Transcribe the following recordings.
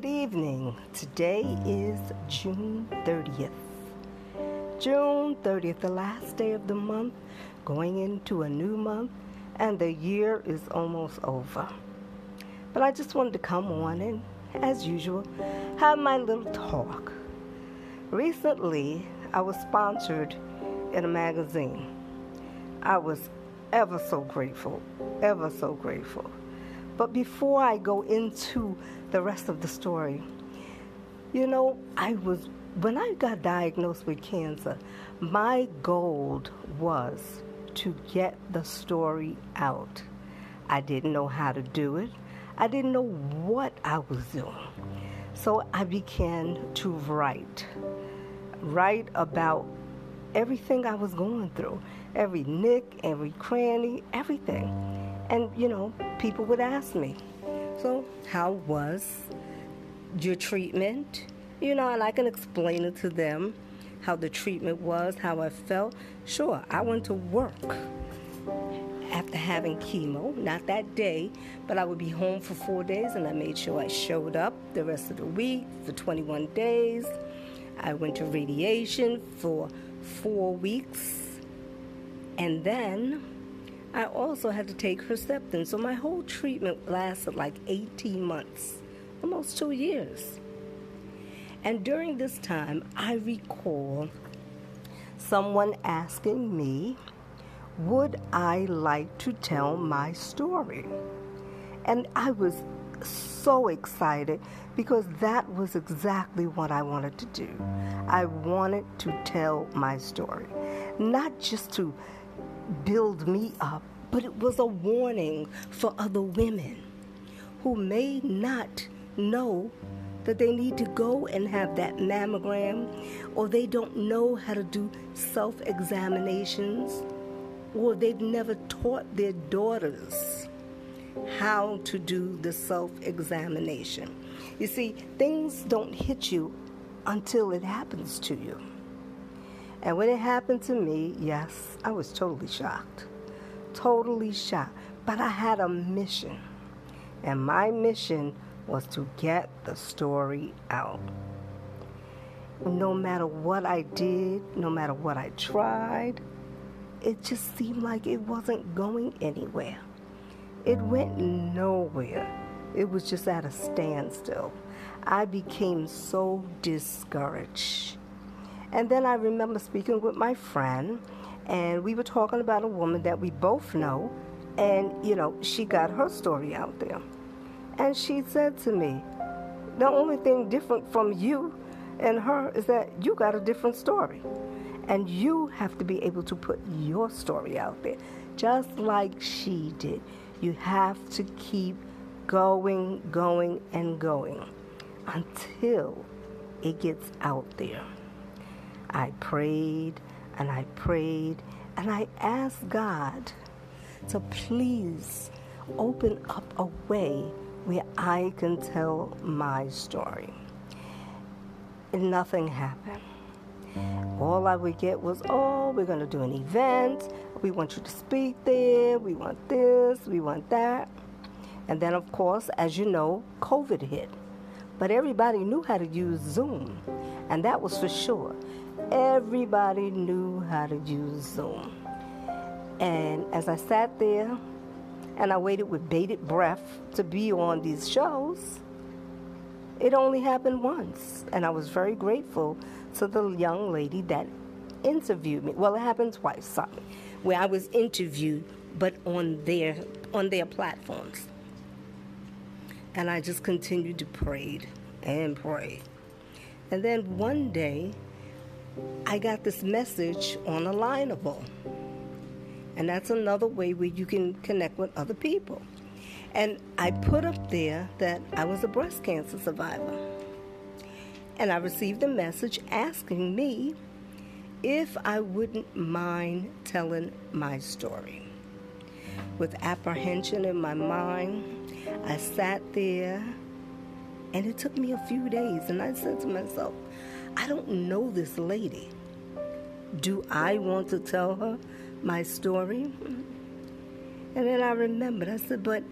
Good evening. Today is June 30th. June 30th, the last day of the month, going into a new month, and the year is almost over. But I just wanted to come on and, as usual, have my little talk. Recently, I was sponsored in a magazine. I was ever so grateful, ever so grateful. But before I go into the rest of the story, you know, I was, when I got diagnosed with cancer, my goal was to get the story out. I didn't know how to do it, I didn't know what I was doing. So I began to write, write about everything I was going through, every nick, every cranny, everything. And, you know, people would ask me, so how was your treatment? You know, and I can explain it to them how the treatment was, how I felt. Sure, I went to work after having chemo, not that day, but I would be home for four days and I made sure I showed up the rest of the week for 21 days. I went to radiation for four weeks. And then I also had to take Herceptin. So my whole treatment lasted like 18 months, almost two years. And during this time, I recall someone asking me, would I like to tell my story? And I was so excited because that was exactly what I wanted to do. I wanted to tell my story, not just to build me up, but it was a warning for other women who may not know that they need to go and have that mammogram, or they don't know how to do self examinations, or they've never taught their daughters how to do the self examination. You see, things don't hit you until it happens to you. And when it happened to me, yes, I was totally shocked. Totally shocked. But I had a mission. And my mission was to get the story out. No matter what I did, no matter what I tried, it just seemed like it wasn't going anywhere. It went nowhere. It was just at a standstill. I became so discouraged. And then I remember speaking with my friend, and we were talking about a woman that we both know, and you know, she got her story out there. And she said to me, The only thing different from you and her is that you got a different story. And you have to be able to put your story out there, just like she did. You have to keep going, going, and going until it gets out there. I prayed and I prayed and I asked God to please open up a way where I can tell my story. And nothing happened. All I would get was, oh, we're going to do an event. We want you to speak there. We want this. We want that. And then, of course, as you know, COVID hit. But everybody knew how to use Zoom, and that was for sure. Everybody knew how to use Zoom. And as I sat there and I waited with bated breath to be on these shows, it only happened once. And I was very grateful to the young lady that interviewed me. Well, it happened twice, sorry, where I was interviewed, but on their on their platforms. And I just continued to pray and pray. And then one day, I got this message on Alignable. And that's another way where you can connect with other people. And I put up there that I was a breast cancer survivor. And I received a message asking me if I wouldn't mind telling my story. With apprehension in my mind, I sat there and it took me a few days. And I said to myself, I don't know this lady. Do I want to tell her my story? And then I remembered, I said, but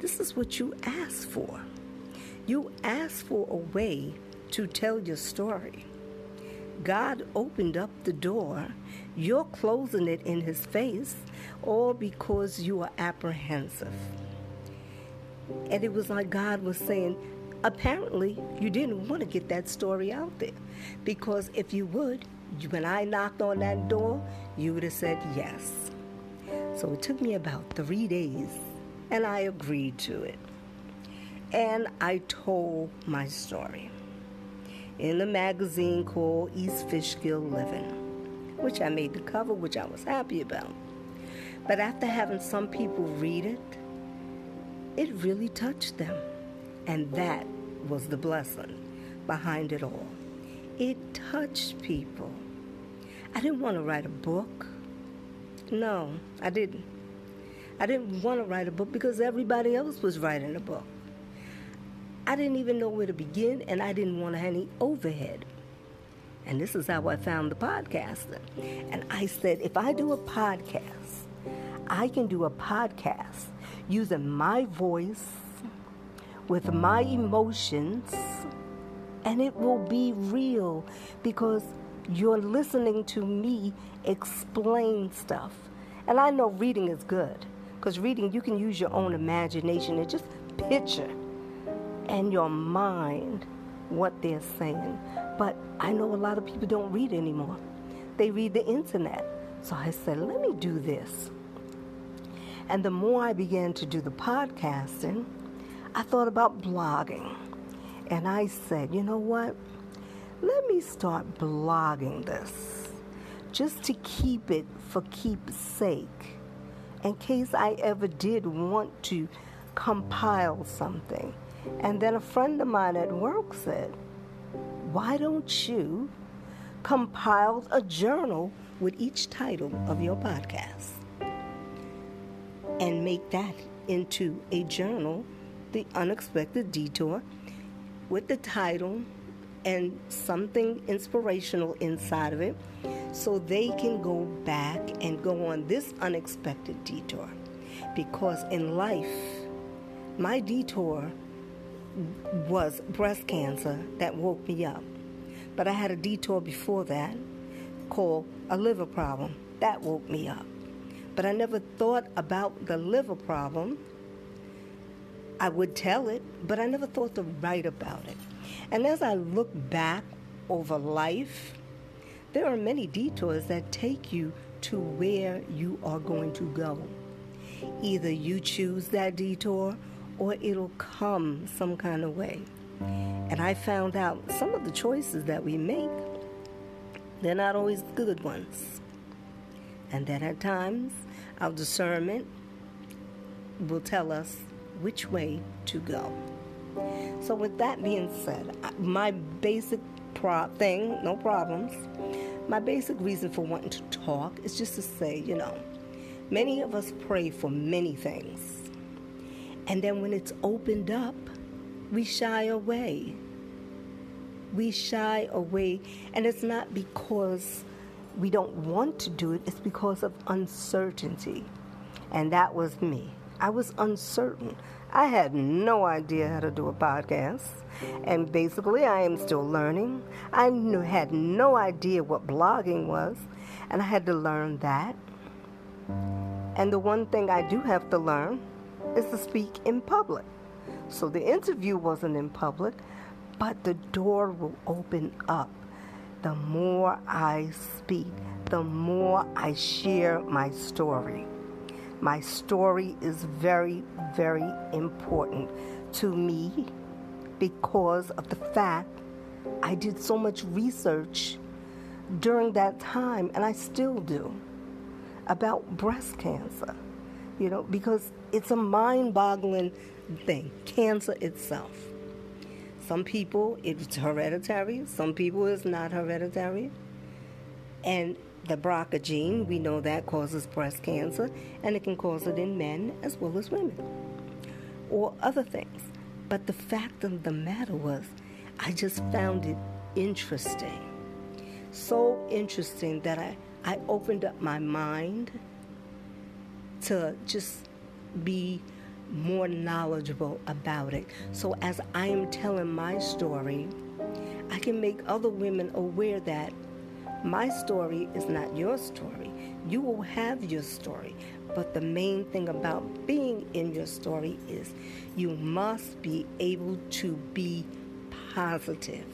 this is what you asked for. You asked for a way to tell your story. God opened up the door. You're closing it in His face, all because you are apprehensive. And it was like God was saying, apparently, you didn't want to get that story out there. Because if you would, when I knocked on that door, you would have said yes. So it took me about three days, and I agreed to it. And I told my story in a magazine called East Fishkill Living, which I made the cover, which I was happy about. But after having some people read it, it really touched them. And that was the blessing behind it all. It touched people. I didn't want to write a book. No, I didn't. I didn't want to write a book because everybody else was writing a book. I didn't even know where to begin, and I didn't want any overhead. And this is how I found the podcasting. And I said, if I do a podcast, I can do a podcast using my voice with my emotions, and it will be real because you're listening to me explain stuff. And I know reading is good because reading, you can use your own imagination and just picture and your mind what they're saying. But I know a lot of people don't read anymore, they read the internet. So I said, let me do this. And the more I began to do the podcasting, I thought about blogging. And I said, you know what? Let me start blogging this just to keep it for keep's sake, in case I ever did want to compile something. And then a friend of mine at work said, Why don't you compile a journal with each title of your podcast and make that into a journal, The Unexpected Detour, with the title and something inspirational inside of it so they can go back and go on this unexpected detour. Because in life, my detour was breast cancer that woke me up. But I had a detour before that called a liver problem that woke me up. But I never thought about the liver problem. I would tell it, but I never thought to write about it. And as I look back over life, there are many detours that take you to where you are going to go. Either you choose that detour or it'll come some kind of way. And I found out some of the choices that we make, they're not always good ones. And that at times, our discernment will tell us which way to go. So, with that being said, my basic pro- thing, no problems, my basic reason for wanting to talk is just to say, you know, many of us pray for many things and then when it's opened up, we shy away. We shy away. And it's not because we don't want to do it, it's because of uncertainty. And that was me. I was uncertain. I had no idea how to do a podcast. And basically, I am still learning. I knew, had no idea what blogging was, and I had to learn that. And the one thing I do have to learn is to speak in public. So the interview wasn't in public, but the door will open up. The more I speak, the more I share my story. My story is very, very important to me because of the fact I did so much research during that time, and I still do, about breast cancer you know, because it's a mind boggling thing, cancer itself. Some people it's hereditary, some people it's not hereditary. And the BRCA gene, we know that causes breast cancer, and it can cause it in men as well as women, or other things. But the fact of the matter was, I just found it interesting. So interesting that I, I opened up my mind to just be more knowledgeable about it. So as I am telling my story, I can make other women aware that my story is not your story. You will have your story. But the main thing about being in your story is you must be able to be positive.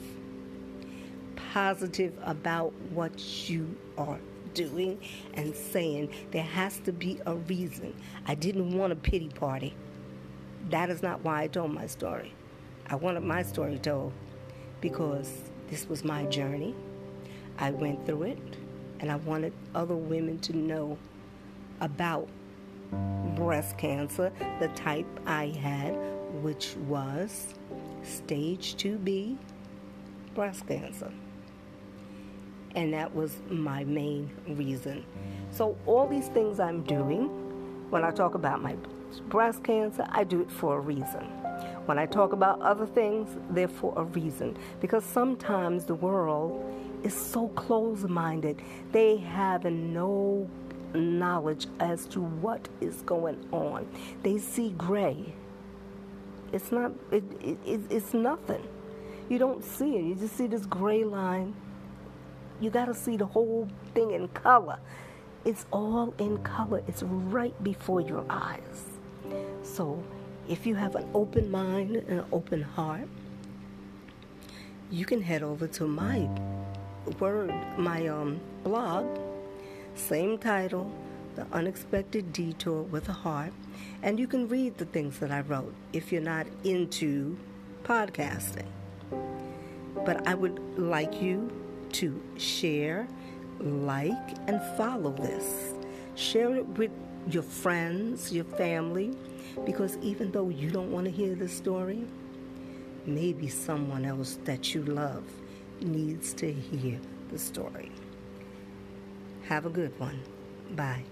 Positive about what you are doing and saying. There has to be a reason. I didn't want a pity party. That is not why I told my story. I wanted my story told because this was my journey. I went through it, and I wanted other women to know about breast cancer, the type I had, which was stage 2B breast cancer. And that was my main reason. So, all these things I'm doing, when I talk about my breast cancer, I do it for a reason. When I talk about other things, they're for a reason. Because sometimes the world is so close minded, they have no knowledge as to what is going on. They see gray. It's not, it, it, it's nothing. You don't see it. You just see this gray line. You got to see the whole thing in color. It's all in color, it's right before your eyes. So, if you have an open mind and an open heart, you can head over to my word, my um, blog, same title, The Unexpected Detour with a Heart, and you can read the things that I wrote if you're not into podcasting. But I would like you to share, like, and follow this. Share it with your friends, your family, because even though you don't want to hear the story, maybe someone else that you love needs to hear the story. Have a good one. Bye.